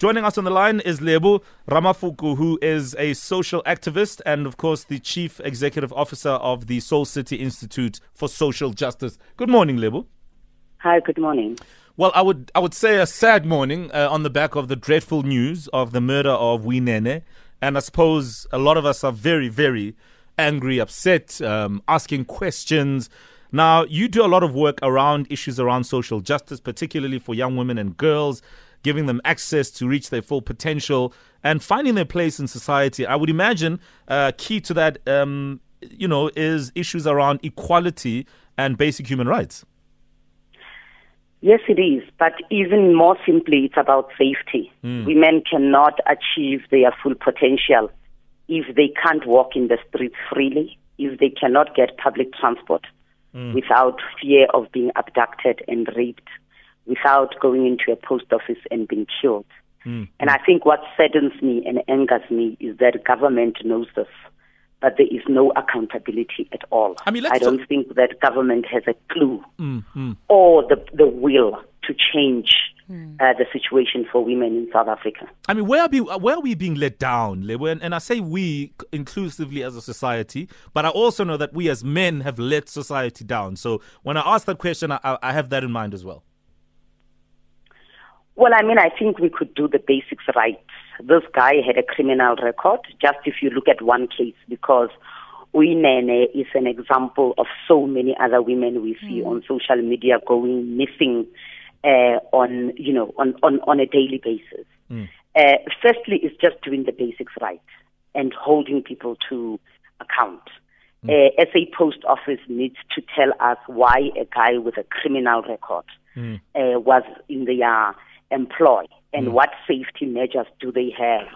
Joining us on the line is Lebo Ramafoko, who is a social activist and, of course, the chief executive officer of the Soul City Institute for Social Justice. Good morning, Lebo. Hi, good morning. Well, I would I would say a sad morning uh, on the back of the dreadful news of the murder of Winene, and I suppose a lot of us are very very angry, upset, um, asking questions. Now, you do a lot of work around issues around social justice, particularly for young women and girls giving them access to reach their full potential and finding their place in society. I would imagine uh, key to that, um, you know, is issues around equality and basic human rights. Yes, it is. But even more simply, it's about safety. Mm. Women cannot achieve their full potential if they can't walk in the streets freely, if they cannot get public transport mm. without fear of being abducted and raped without going into a post office and being killed. Mm. And I think what saddens me and angers me is that government knows this, but there is no accountability at all. I mean, I don't talk- think that government has a clue mm, or the, the will to change mm. uh, the situation for women in South Africa. I mean, where are we, where are we being let down? And, and I say we inclusively as a society, but I also know that we as men have let society down. So when I ask that question, I, I have that in mind as well. Well, I mean, I think we could do the basics right. This guy had a criminal record, just if you look at one case, because Winene is an example of so many other women we see mm. on social media going missing uh, on, you know, on, on, on a daily basis. Mm. Uh, firstly, it's just doing the basics right and holding people to account. Mm. Uh, SA Post Office needs to tell us why a guy with a criminal record mm. uh, was in their employ and mm. what safety measures do they have?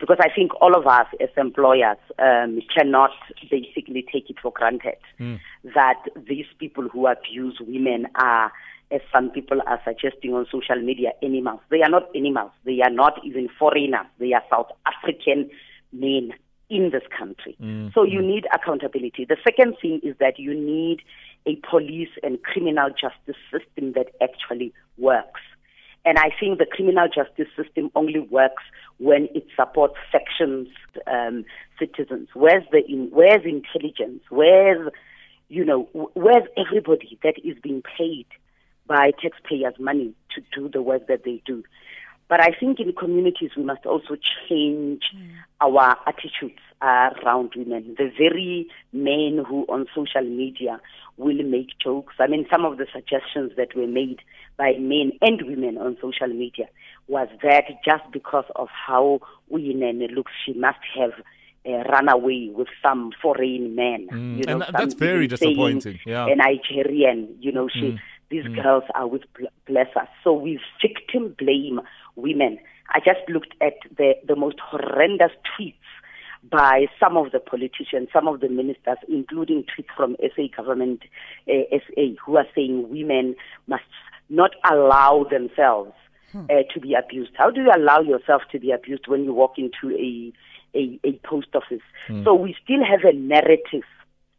Because I think all of us as employers um, cannot basically take it for granted mm. that these people who abuse women are, as some people are suggesting on social media, animals. They are not animals. They are not even foreigners. They are South African men in this country. Mm. So you need accountability. The second thing is that you need a police and criminal justice system that actually works. And I think the criminal justice system only works when it supports sections, um, citizens. Where's the in, where's intelligence? Where's you know where's everybody that is being paid by taxpayers' money to do the work that they do? But I think in communities we must also change mm. our attitudes around women. The very men who on social media will make jokes. I mean, some of the suggestions that were made by men and women on social media was that just because of how Winene looks, she must have uh, run away with some foreign man. Mm. You know, and that's very disappointing. Yeah. A Nigerian, you know, she. Mm. These mm. girls are with blessers. So we victim blame women. I just looked at the, the most horrendous tweets by some of the politicians, some of the ministers, including tweets from SA government, uh, SA, who are saying women must not allow themselves hmm. uh, to be abused. How do you allow yourself to be abused when you walk into a a, a post office? Hmm. So we still have a narrative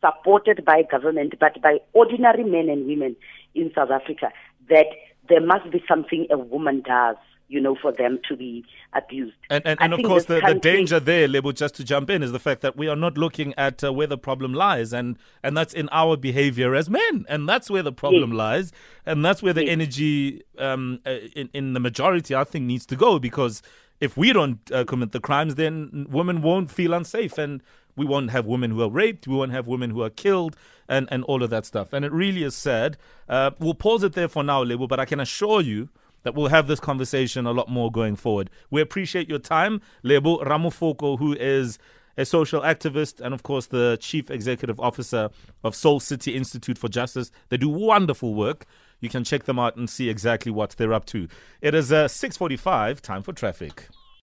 supported by government, but by ordinary men and women in South Africa that there must be something a woman does you know, for them to be abused. And, and, and of course, the, the danger there, Lebo, just to jump in, is the fact that we are not looking at uh, where the problem lies, and, and that's in our behavior as men, and that's where the problem yes. lies, and that's where the yes. energy um, uh, in, in the majority, I think, needs to go, because if we don't uh, commit the crimes, then women won't feel unsafe, and we won't have women who are raped, we won't have women who are killed, and, and all of that stuff. And it really is sad. Uh, we'll pause it there for now, Lebo, but I can assure you that we'll have this conversation a lot more going forward. We appreciate your time, Lebo Ramafoko, who is a social activist and, of course, the chief executive officer of Soul City Institute for Justice. They do wonderful work. You can check them out and see exactly what they're up to. It is uh, 6:45. Time for traffic.